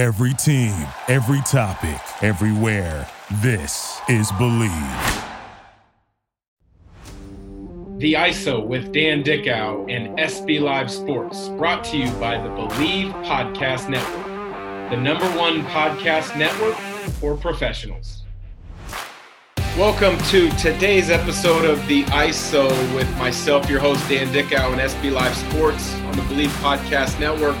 Every team, every topic, everywhere. This is Bleav. The ISO with Dan Dickau and SB Live Sports, brought to you by the Bleav Podcast Network, the number one podcast network for professionals. Welcome to today's episode of the ISO with myself, your host, Dan Dickau, and SB Live Sports on the Bleav Podcast Network.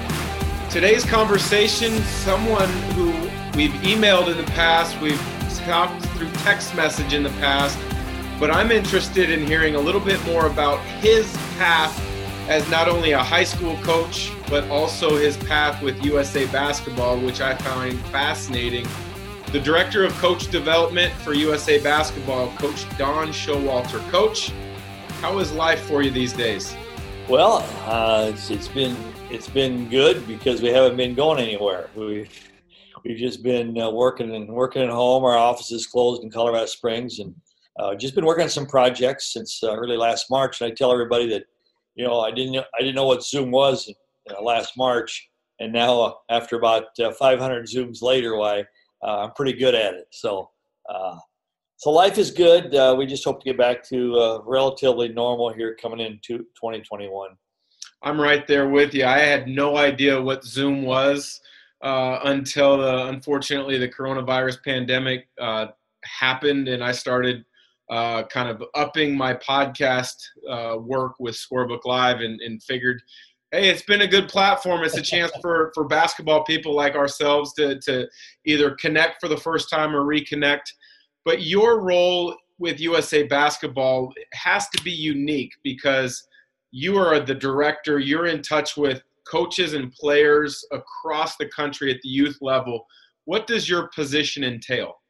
Today's conversation, someone who we've emailed in the past, we've talked through text message in the past, but I'm interested in hearing a little bit more about his path as not only a high school coach, but also his path with USA Basketball, which I find fascinating. The Director of Coach Development for USA Basketball, Coach Don Showalter. Coach, how is life for you these days? Well, uh, it's, it's been it's been good because we haven't been going anywhere. We we've just been uh, working and working at home. Our office is closed in Colorado Springs, and uh, just been working on some projects since uh, early last March. And I tell everybody that, you know, I didn't I didn't know what Zoom was last March, and now uh, after about uh, 500 Zooms later, why uh, I'm pretty good at it. So. Uh, so life is good. we just hope to get back to relatively normal here coming into 2021. I'm right there with you. I had no idea what Zoom was until the, unfortunately the coronavirus pandemic happened, and I started uh, kind of upping my podcast uh, work with Scorebook Live and, and, figured, hey, it's been a good platform. It's a chance for, for basketball people like ourselves to, to either connect for the first time or reconnect. But your role with USA Basketball has to be unique because you are the director, you're in touch with coaches and players across the country at the youth level. What does your position entail?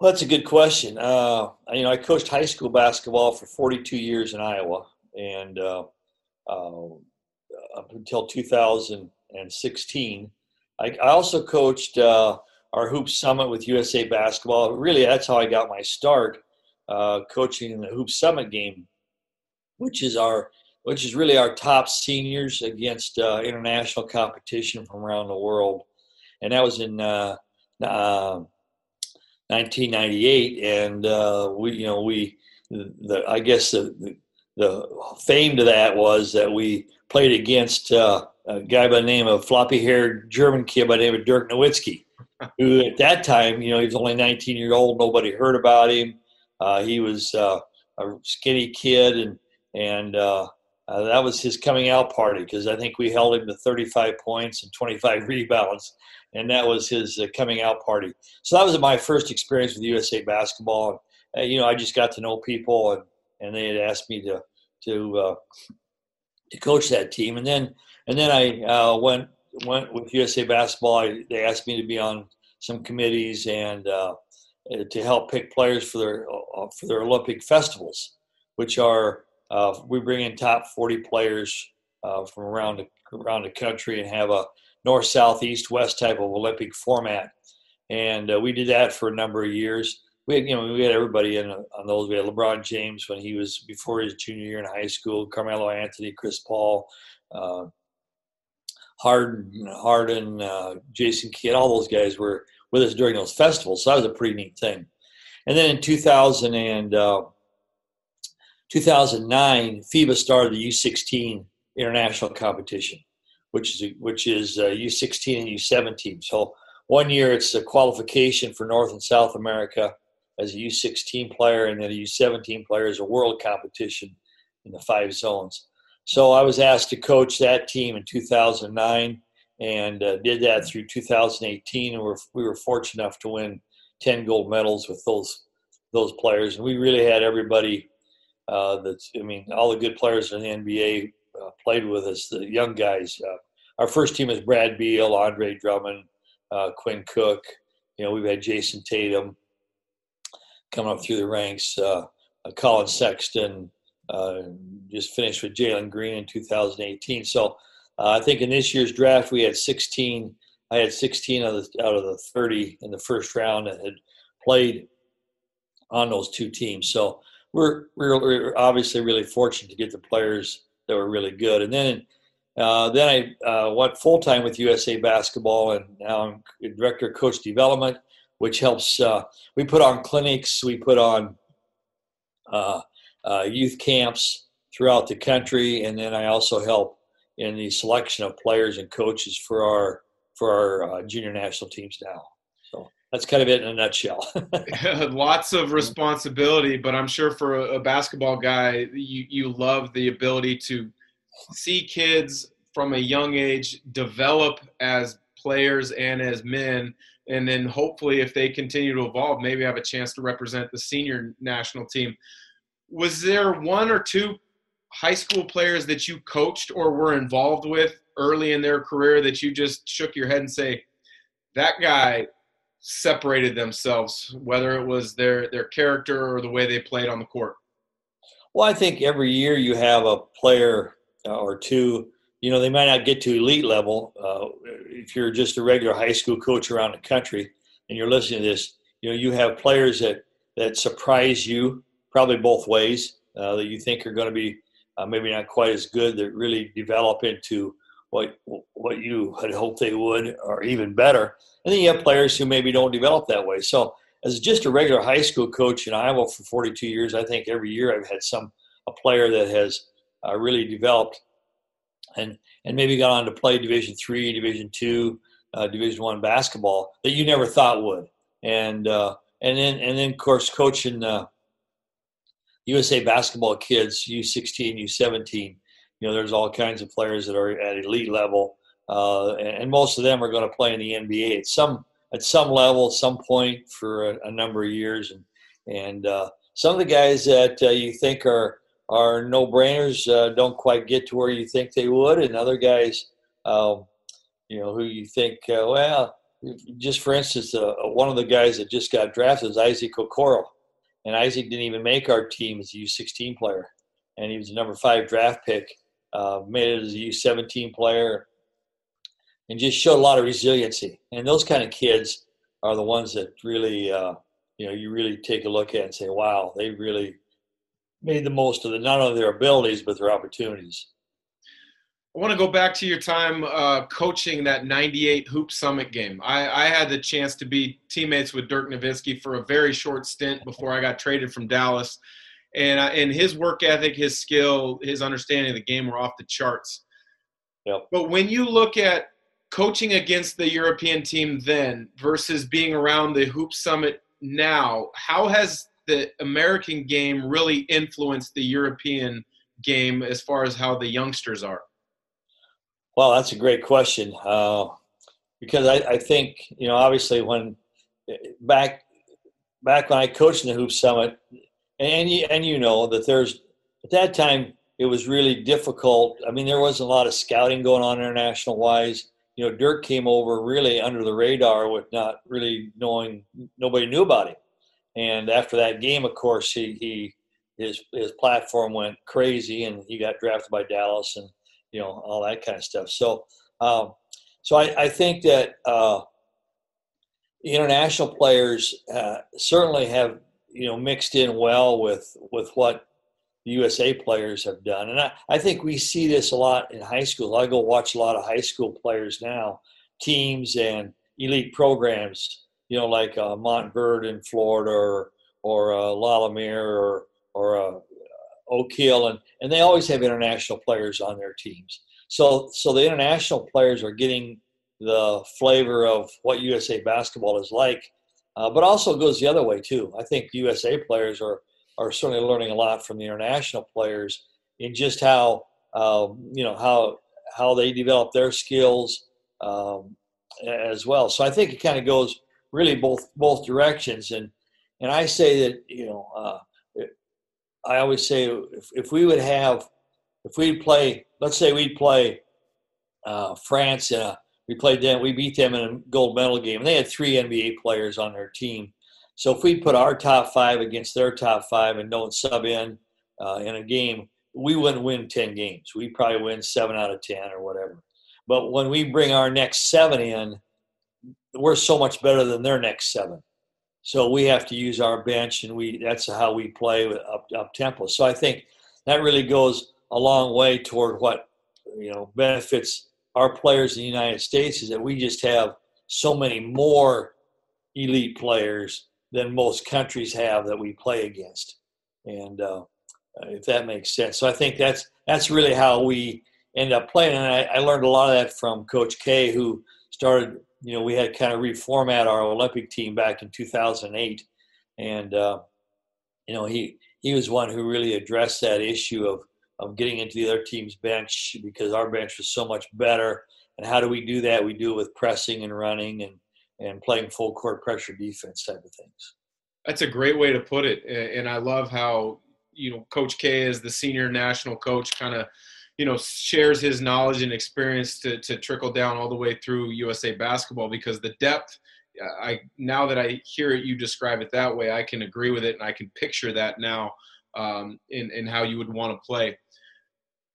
Well, that's a good question. Uh, you know, I coached high school basketball for 42 years in Iowa, and uh, uh, up until 2016. I, I also coached uh, our Hoop Summit with USA Basketball. Really, that's how I got my start uh, coaching the Hoop Summit game, which is our which is really our top seniors against uh, international competition from around the world, and that was in 1998, and uh, we, you know, we, the, I guess the, the, the fame to that was that we played against uh, a guy by the name of floppy-haired German kid by the name of Dirk Nowitzki, who at that time, you know, he was only 19 years old. Nobody heard about him. Uh, he was uh, a skinny kid, and and uh, uh, that was his coming out party because I think we held him to 35 points and 25 rebounds and that was his uh, coming out party. So that was my first experience with USA basketball. And, uh, you know, I just got to know people, and, and they had asked me to to to coach that team, and then and then I went went with USA basketball. I, they asked me to be on some committees and uh, to help pick players for their uh, for their Olympic festivals, which are we bring in top 40 players from around the, around the country and have a north, south, east, west type of Olympic format. And uh, we did that for a number of years. We had, you know, we had everybody in on those. We had LeBron James when he was before his junior year in high school, Carmelo Anthony, Chris Paul, uh, Harden, Harden, uh, Jason Kidd, all those guys were with us during those festivals. So that was a pretty neat thing. And then in 2000 and uh, 2009, FIBA started the U16 international competition which is which is uh, U16 and U17. So one year it's a qualification for North and South America as a U16 player, and then a U17 player as a world competition in the five zones. So I was asked to coach that team in 2009 and uh, did that through 2018, and we're, we were fortunate enough to win 10 gold medals with those those players, and we really had everybody. Uh, that's I mean, all the good players in the NBA uh, played with us, the young guys. Uh, our first team is Brad Beal, Andre Drummond, uh, Quinn Cook. You know, we've had Jayson Tatum coming up through the ranks. Uh, Collin Sexton uh, just finished with Jalen Green in 2018. So I think in this year's draft we had 16. I had 16 out of the, out of the 30 in the first round that had played on those two teams. So we're, we're, we're obviously really fortunate to get the players that were really good. And then uh, then I uh, went full time with USA Basketball, and now I'm director of coach development, which helps. Uh, we put on clinics, we put on uh, youth camps throughout the country, and then I also help in the selection of players and coaches for our for our uh, junior national teams now. So that's kind of it in a nutshell. Lots of responsibility, but I'm sure for a, a basketball guy, you you love the ability to see kids from a young age develop as players and as men and then hopefully if they continue to evolve maybe have a chance to represent the senior national team was there one or two high school players that you coached or were involved with early in their career that you just shook your head and say that guy separated themselves whether it was their their character or the way they played on the court well i think every year you have a player uh, or two. You know, they might not get to elite level. Uh, if you're just a regular high school coach around the country and you're listening to this, you know, you have players that, that surprise you probably both ways uh, that you think are going to be uh, maybe not quite as good that really develop into what what you had hoped they would or even better. And then you have players who maybe don't develop that way. So as just a regular high school coach in Iowa for 42 years, I think every year I've had some a player that has uh, really developed and and maybe got on to play division three division two uh, division one basketball that you never thought would and uh, and then and then of course coaching usa basketball kids u16 u17 you know there's all kinds of players that are at elite level uh, and, and, most of them are going to play in the nba at some at some level some point for a, a number of years. And and uh, some of the guys that uh, you think are are no brainers, uh, don't quite get to where you think they would, and other guys, um, you know, who you think, uh, well, just for instance, uh, one of the guys that just got drafted is Isaac Okoro, and Isaac didn't even make our team as a U16 player, and he was a number five draft pick, uh, made it as a U17 player, and just showed a lot of resiliency. And those kind of kids are the ones that really, uh, you know, you really take a look at and say, wow, they really made the most of the, not only their abilities but their opportunities. I want to go back to your time uh, coaching that 98 Hoop Summit game. I, I, had the chance to be teammates with Dirk Nowitzki for a very short stint before I got traded from Dallas. And, uh, and his work ethic, his skill, his understanding of the game were off the charts. Yep. But when you look at coaching against the European team then versus being around the Hoop Summit now, how has the American game really influenced the European game as far as how the youngsters are? Well, that's a great question uh, because I, I, think you know obviously when back back when I coached in the Hoop Summit, and you, and you know that there's at that time it was really difficult. I mean, there wasn't a lot of scouting going on international wise. You know, Dirk came over really under the radar with not really knowing nobody knew about him. And after that game, of course, he, he his his platform went crazy, and he got drafted by Dallas, and you know all that kind of stuff. So, um, so I, I think that uh, international players uh, certainly have you know mixed in well with with what the USA players have done, and I, I think we see this a lot in high school. I go watch a lot of high school players now, teams and elite programs you know, like uh, Montverde in Florida or or uh, La Lumiere or or uh, Oak Hill, and and they always have international players on their teams. So so the international players are getting the flavor of what USA basketball is like, uh, but also goes the other way too. I think USA players are are certainly learning a lot from the international players in just how um, you know how how they develop their skills um, as well. So I think it kind of goes really both both directions. And and I say that you know, uh, I always say if, if we would have, if we'd play, let's say we'd play uh, France in we played them, we beat them in a gold medal game, and they had three NBA players on their team. So if we put our top five against their top five and don't sub in uh, in a game, we wouldn't win 10 games. We probably win seven out of 10 or whatever. But when we bring our next seven in, we're so much better than their next seven. So we have to use our bench, and we that's how we play with up up tempo. So I think that really goes a long way toward what you know benefits our players in the United States is that we just have so many more elite players than most countries have that we play against, and uh, if that makes sense. So I think that's that's really how we end up playing, and I, I learned a lot of that from Coach K, who started. You know, we had kind of reformat our Olympic team back in 2008, and uh, you know he he was one who really addressed that issue of of getting into the other team's bench because our bench was so much better. And how do we do that? We do it with pressing and running and and playing full court pressure defense type of things. That's a great way to put it, and I love how you know Coach K is the senior national coach, kind of you know shares his knowledge and experience to to trickle down all the way through USA basketball because the depth. I now that I hear it, you describe it that way, I can agree with it, and I can picture that now um, in in how you would want to play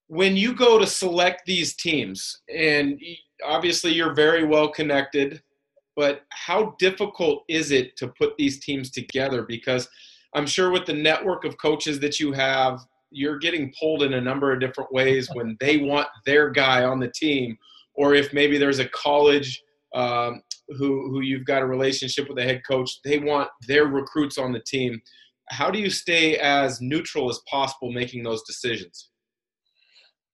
when you go to select these teams, and obviously you're very well connected, but how difficult is it to put these teams together? Because I'm sure with the network of coaches that you have, you're getting pulled in a number of different ways when they want their guy on the team, or if maybe there's a college um, who who you've got a relationship with a head coach, they want their recruits on the team. How do you stay as neutral as possible making those decisions?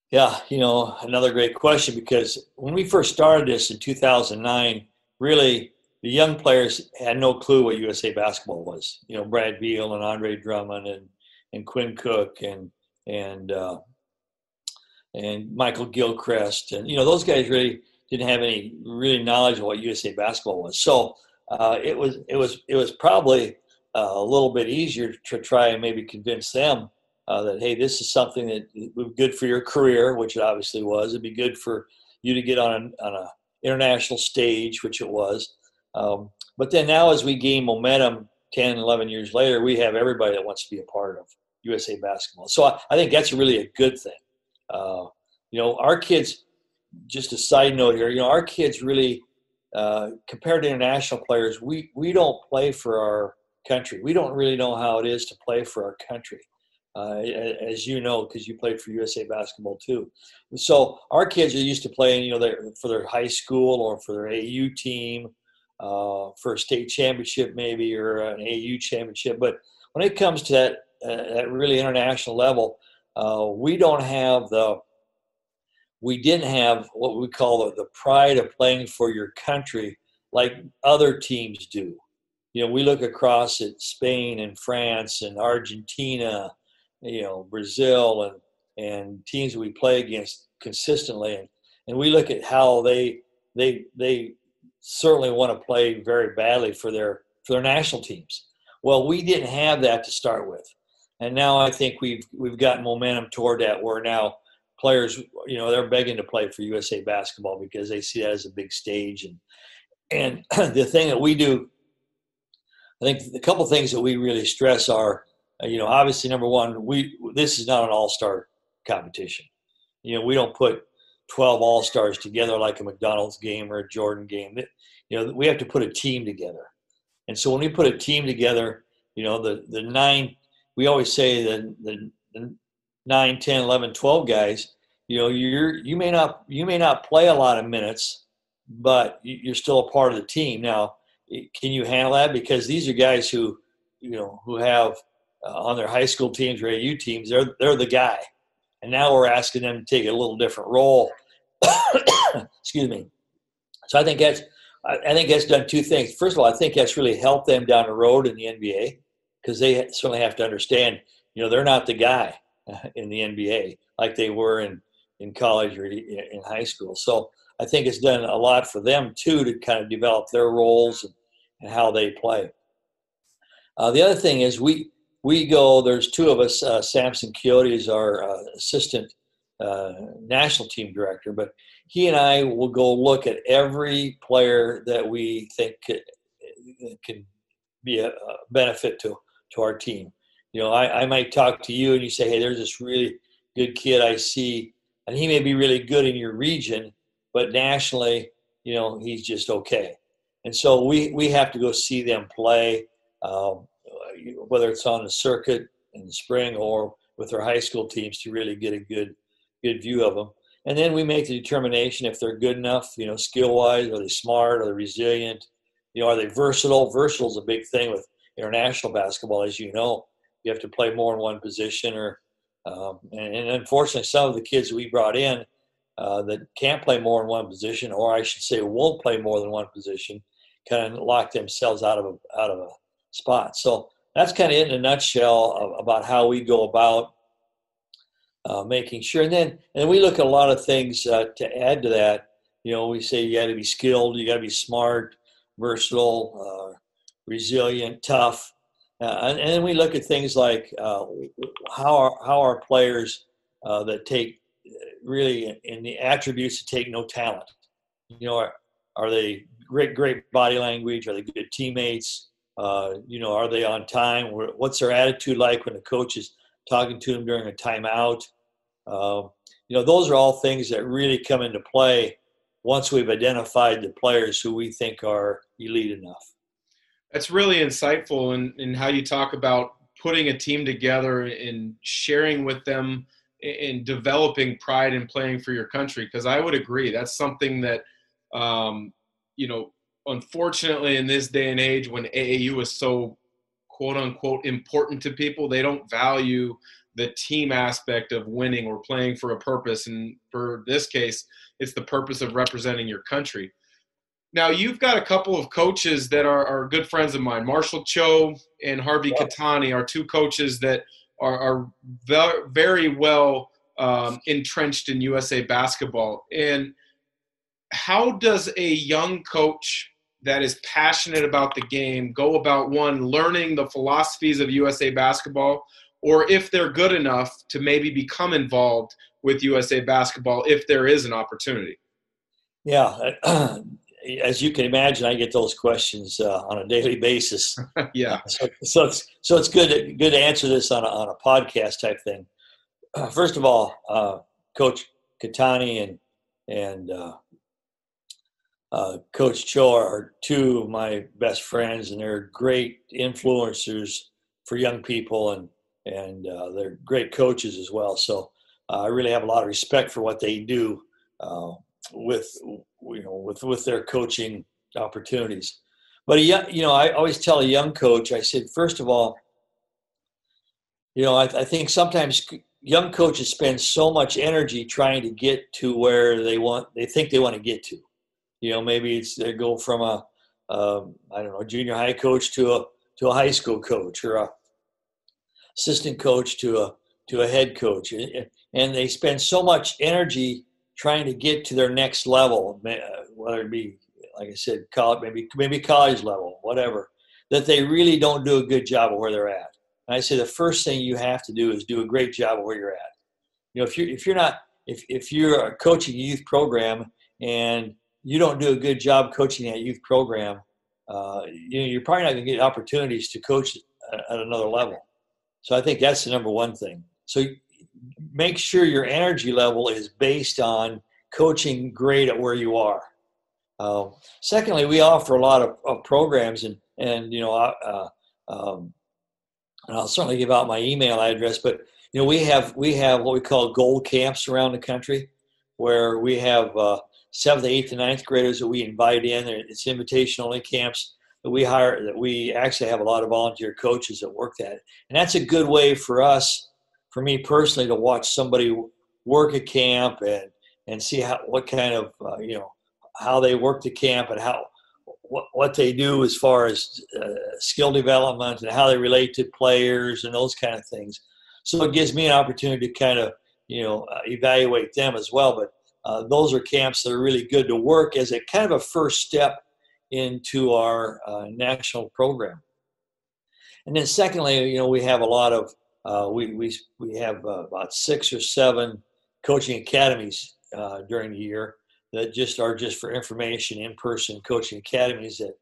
Yeah, you know, another great question because when we first started this in 2009, really the young players had no clue what USA basketball was. You know, Brad Beal and Andre Drummond and and Quinn Cook and and uh, and Michael Gilchrist and you know those guys really didn't have any really knowledge of what USA basketball was. So uh, it was it was it was probably uh, a little bit easier to try and maybe convince them uh, that hey, this is something that would be good for your career, which it obviously was. It'd be good for you to get on an on a international stage, which it was. Um, but then now, as we gain momentum, 10, 11 years later, we have everybody that wants to be a part of USA basketball. So I, I think that's really a good thing. Uh, you know, our kids. Just a side note here, you know, our kids really, uh, compared to international players, we we don't play for our country. We don't really know how it is to play for our country uh, as you know, because you played for USA basketball too. So our kids are used to playing, you know, their, for their high school or for their AU team, uh, for a state championship maybe or an AU championship. But when it comes to that, uh, that really international level, uh, we don't have the we didn't have what we call the, the pride of playing for your country like other teams do. You know, we look across at Spain and France and Argentina you know Brazil and and teams we play against consistently, and, and we look at how they they they certainly want to play very badly for their for their national teams. Well, we didn't have that to start with, and now I think we've we've got momentum toward that. Where now players, you know, they're begging to play for USA basketball because they see that as a big stage, and and the thing that we do, I think a couple things that we really stress are you know, obviously, number one, we this is not an all-star competition. You know, we don't put 12 all-stars together like a McDonald's game or a Jordan game. You know, we have to put a team together. And so when we put a team together, you know, the the nine, we always say the, the 9, 10, 11, 12 guys, you know, you're you may not you may not play a lot of minutes, but you're still a part of the team. Now, can you handle that? Because these are guys who, you know, who have uh, on their high school teams or AU teams, they're they're the guy. And now we're asking them to take a little different role. Excuse me. So I think that's I think that's done two things. First of all, I think that's really helped them down the road in the NBA because they certainly have to understand, you know, they're not the guy in the NBA like they were in in college or in high school. So I think it's done a lot for them too to kind of develop their roles and, and how they play. Uh, the other thing is we we go, there's two of us. Uh, Samson Quixote is our uh, assistant uh, national team director, but he and I will go look at every player that we think can be a, a, benefit to, to our team. You know, I, I might talk to you and you say, hey, there's this really good kid I see, and he may be really good in your region, but nationally, you know, he's just okay. And so we, we have to go see them play. Um, whether it's on the circuit in the spring or with their high school teams to really get a good good view of them. and then we make the determination if they're good enough, you know, skill wise, are they smart, are they resilient, you know, are they versatile? Versatile is a big thing with international basketball, as you know. You have to play more in one position, or um, and, and, unfortunately, some of the kids we brought in uh, that can't play more in one position, or I should say, won't play more than one position, kind of lock themselves out of a, out of a spot. So that's kind of in a nutshell about how we go about uh, making sure. And then and we look at a lot of things uh, to add to that. You know, we say you got to be skilled, you got to be smart, versatile, uh, resilient, tough. Uh, and, and, then we look at things like uh, how are how are players uh, that take really in the attributes to take no talent. You know, are, are they great great body language? Are they good teammates? you know, are they on time? What's their attitude like when the coach is talking to them during a timeout. Uh, you know, those are all things that really come into play once we've identified the players who we think are elite enough. That's really insightful in, in how you talk about putting a team together and sharing with them and developing pride in playing for your country. Because I would agree, that's something that, um, you know, unfortunately in this day and age when AAU is so quote unquote important to people. They don't value the team aspect of winning or playing for a purpose. And for this case, it's the purpose of representing your country. Now, you've got a couple of coaches that are, are good friends of mine. Marshall Cho and Harvey yeah. Kitani are two coaches that are, are very well um, entrenched in USA basketball. And how does a young coach that is passionate about the game go about one learning the philosophies of USA basketball or if they're good enough to maybe become involved with USA basketball if there is an opportunity. Yeah, as you can imagine, I get those questions uh, on a daily basis. yeah, so, so, it's so it's good to, good to answer this on a, on a podcast type thing. Uh, first of all, uh, Coach Kitani and and uh, Coach Cho are two of my best friends, and they're great influencers for young people, and and uh, they're great coaches as well. So uh, I really have a lot of respect for what they do uh, with you know with with their coaching opportunities. But a young, you know, I always tell a young coach, I said, first of all, you know, I, I think sometimes young coaches spend so much energy trying to get to where they want, they think they want to get to you know, maybe it's they go from a um, I don't know junior high coach to a to a high school coach or a assistant coach to a to a head coach, and they spend so much energy trying to get to their next level, whether it be like I said, college, maybe maybe college level, whatever, that they really don't do a good job of where they're at. And I say the first thing you have to do is do a great job of where you're at. You know, if you if you're not if if you're coaching a youth program and you don't do a good job coaching that youth program, uh, you know, you're probably not going to get opportunities to coach at, at another level. So I think that's the number one thing. So make sure your energy level is based on coaching great at where you are. Uh, secondly, we offer a lot of, of programs, and and you know, uh, um, and I'll certainly give out my email address. But you know, we have we have what we call gold camps around the country, where we have uh, seventh, eighth, and ninth graders that we invite in. It's invitation only camps that we hire. That we actually have a lot of volunteer coaches that work that, and that's a good way for us, for me personally, to watch somebody work a camp and and see how what kind of uh, you know how they work the camp and how what, what they do as far as uh, skill development and how they relate to players and those kind of things. So it gives me an opportunity to kind of you know uh, evaluate them as well. But uh, those are camps that are really good to work as a kind of a first step into our uh, national program. And then secondly, you know, we have a lot of, uh, we, we, we have uh, about six or seven coaching academies uh, during the year that just are just for information, in-person coaching academies that,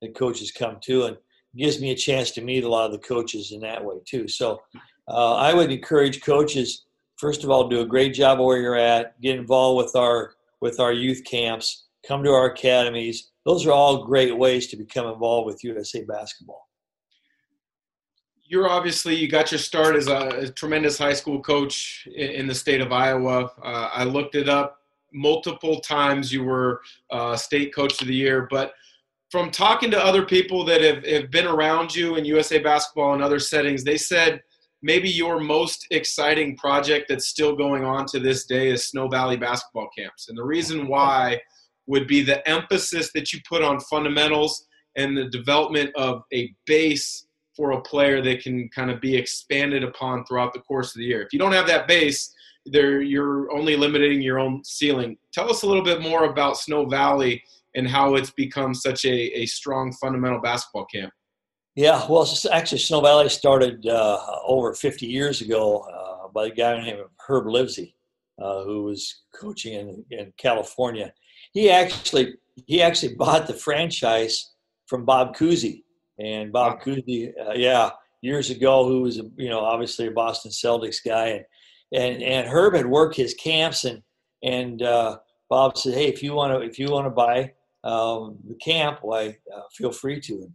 that coaches come to and gives me a chance to meet a lot of the coaches in that way too. So uh, I would encourage coaches first of all, do a great job where you're at. Get involved with our with our youth camps. Come to our academies. Those are all great ways to become involved with USA basketball. you're obviously you got your start as a, a tremendous high school coach in, in the state of Iowa. Uh, I looked it up multiple times. You were uh, state coach of the year, but from talking to other people that have, have been around you in USA basketball and other settings, they said maybe your most exciting project that's still going on to this day is Snow Valley basketball camps. And the reason why would be the emphasis that you put on fundamentals and the development of a base for a player that can kind of be expanded upon throughout the course of the year. If you don't have that base, there you're only limiting your own ceiling. Tell us a little bit more about Snow Valley and how it's become such a, a strong fundamental basketball camp. Yeah, well, actually, Snow Valley started uh, over 50 years ago uh, by a guy named Herb Livesey, uh, who was coaching in, in California. He actually he actually bought the franchise from Bob Cousy, and Bob Cousy, uh, yeah, years ago, who was you know obviously a Boston Celtics guy, and and and Herb had worked his camps, and and uh, Bob said, hey, if you want to if you want to buy um, the camp, why uh, feel free to. And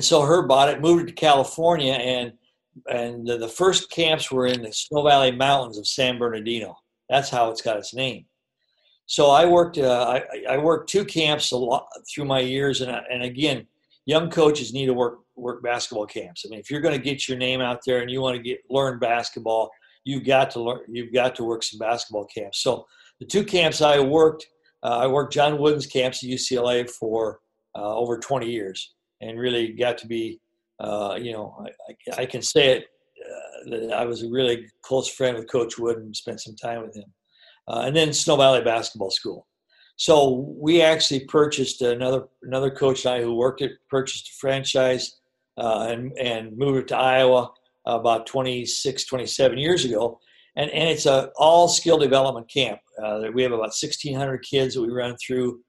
so Herb bought it, moved it to California, and and the, the first camps were in the Snow Valley Mountains of San Bernardino. That's how it's got its name. So I worked uh, I, I, worked two camps a lot through my years, and and again, young coaches need to work work basketball camps. I mean, if you're going to get your name out there and you want to get learn basketball, you've got to learn. You've got to work some basketball camps. So the two camps I worked, uh, I worked John Wooden's camps at UCLA for uh, over 20 years, and really got to be, uh, you know, I, I, can say it uh, that I was a really close friend with Coach Wood and spent some time with him, uh, and then Snow Valley Basketball School. So we actually purchased another another coach and I who worked at purchased a franchise uh, and and moved it to Iowa about 26, 27 years ago. And, and it's a all skill development camp. Uh, we have about 1,600 kids that we run through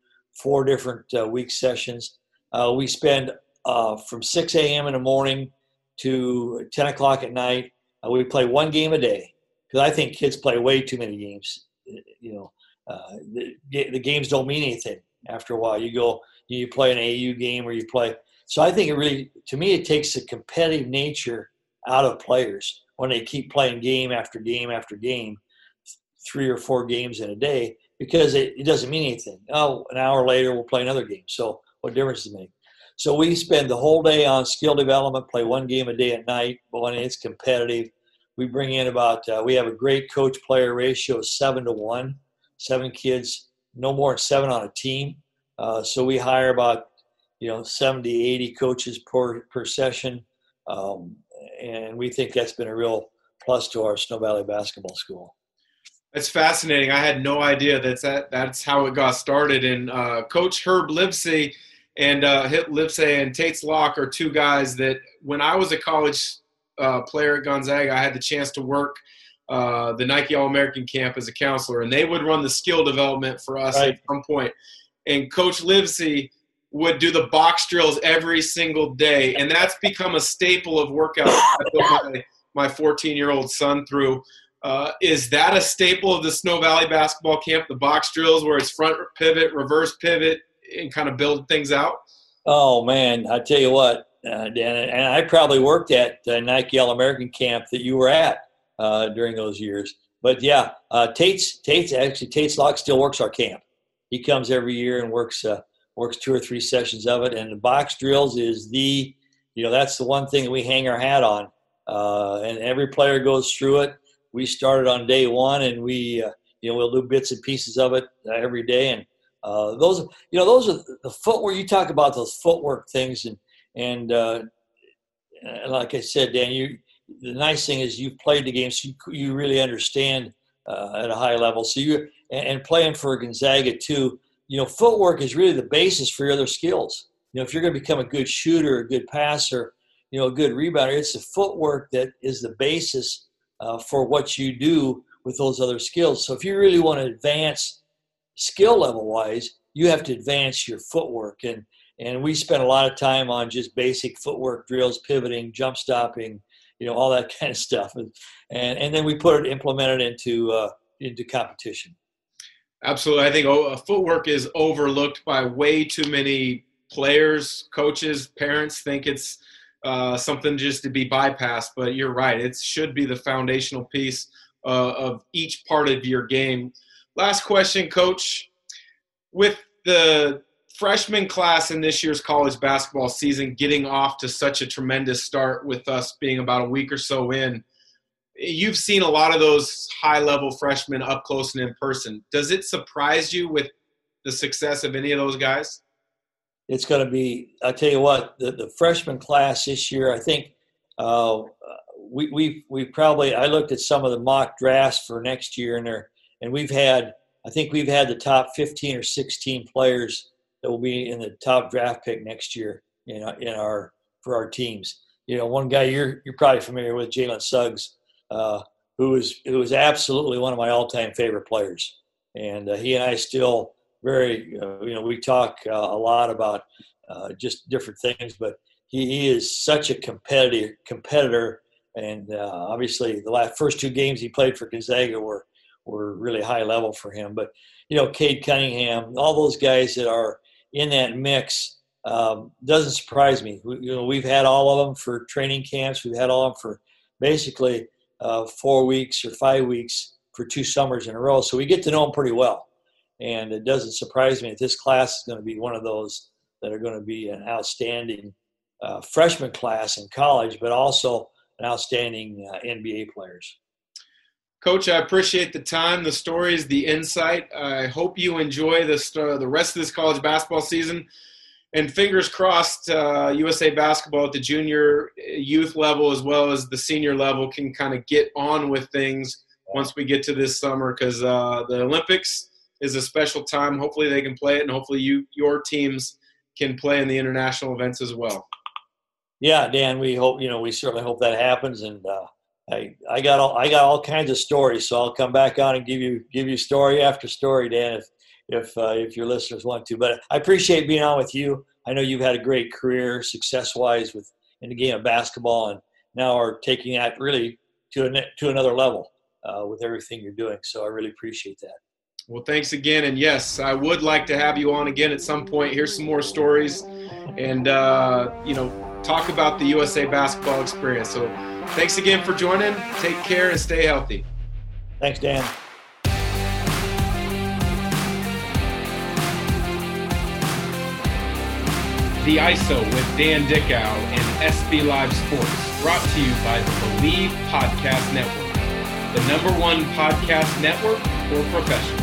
four different uh, week sessions. Uh, we spend uh, from 6 a.m. in the morning to 10 o'clock at night. Uh, we play one game a day because I think kids play way too many games. You know, uh, the, the games don't mean anything after a while. You go, you play an AU game or you play. So I think it really, to me, it takes the competitive nature out of players when they keep playing game after game after game, three or four games in a day, because it, it doesn't mean anything. Oh, an hour later we'll play another game. So what difference does it make? So we spend the whole day on skill development, play one game a day at night, when it's competitive, we bring in about uh, we have a great coach player ratio of seven to one, seven kids, no more than seven on a team. Uh, so we hire about you know 70, 80 coaches per per session. Um, and we think that's been a real plus to our Snow Valley basketball school. That's fascinating. I had no idea that's that, that's how it got started. And uh, Coach Herb Livesey and uh, Livesey and Tates Locke are two guys that when I was a college uh, player at Gonzaga, I had the chance to work uh, the Nike All American camp as a counselor, and they would run the skill development for us right. at some point. And Coach Livesey – would do the box drills every single day, and that's become a staple of workouts. I put my my 14 year old son through. Uh, is that a staple of the Snow Valley basketball camp? The box drills where it's front pivot, reverse pivot, and kind of build things out. Oh man, I tell you what, uh, Dan, and I probably worked at uh, Nike All American camp that you were at uh, during those years. But yeah, uh, Tate's Tate's actually Tates Locke still works our camp. He comes every year and works uh, works two or three sessions of it. And the box drills is the, you know, that's the one thing that we hang our hat on. Uh, and every player goes through it. We started on day one, and we, you know, we'll do bits and pieces of it every day. And uh, those, you know, those are the footwork. You talk about those footwork things, and and, uh, and like I said, Dan, you. The nice thing is you've played the game, so you, you really understand uh, at a high level. So you and, and playing for Gonzaga too you know, footwork is really the basis for your other skills. You know, if you're going to become a good shooter, a good passer, you know, a good rebounder, it's the footwork that is the basis uh, for what you do with those other skills. So if you really want to advance skill level wise, you have to advance your footwork. And and we spend a lot of time on just basic footwork drills, pivoting, jump stopping, you know, all that kind of stuff. And and, and then we put it implemented into uh, into competition. Absolutely. I think oh, footwork is overlooked by way too many players, coaches, parents think it's uh, something just to be bypassed. But you're right; it should be the foundational piece uh, of each part of your game. Last question, Coach. With the freshman class in this year's college basketball season getting off to such a tremendous start with us being about a week or so in you've seen a lot of those high level freshmen up close and in person does it surprise you with the success of any of those guys it's going to be i tell you what the, the freshman class this year i think uh, we, we we probably i looked at some of the mock drafts for next year and there and we've had i think we've had the top 15 or 16 players that will be in the top draft pick next year in our, in our for our teams. You know, one guy you're you're probably familiar with, Jalen Suggs, uh, who is who is absolutely one of my all-time favorite players, and uh, he and I still very uh, you know we talk uh, a lot about uh, just different things, but he, he is such a competitive competitor, and uh, obviously the last first two games he played for Gonzaga were were really high level for him. But you know, Cade Cunningham, all those guys that are in that mix um, doesn't surprise me. We, you know, we've had all of them for training camps. We've had all of them for basically uh, four weeks or five weeks for two summers in a row. So we get to know them pretty well. And it doesn't surprise me that this class is going to be one of those that are going to be an outstanding uh, freshman class in college, but also an outstanding uh, NBA players. Coach, I appreciate the time, the stories, the insight. I hope you enjoy this, uh, the rest of this college basketball season. And fingers crossed, uh, USA basketball at the junior youth level as well as the senior level can kind of get on with things once we get to this summer because uh, the Olympics is a special time. Hopefully, they can play it, and hopefully, you your teams can play in the international events as well. Yeah, Dan, we hope you know we certainly hope that happens, and uh, I, I got all I got all kinds of stories, so I'll come back on and give you give you story after story, Dan, if if uh, if your listeners want to. But I appreciate being on with you. I know you've had a great career, success wise, with in the game of basketball, and now are taking that really to a, to another level uh, with everything you're doing. So I really appreciate that. Well, thanks again, and yes, I would like to have you on again at some point. Hear some more stories, and uh, you know, talk about the USA basketball experience. So Thanks again for joining. Take care and stay healthy. Thanks, Dan. The ISO with Dan Dickau and SB Live Sports, brought to you by the Bleav Podcast Network, the number one podcast network for professionals.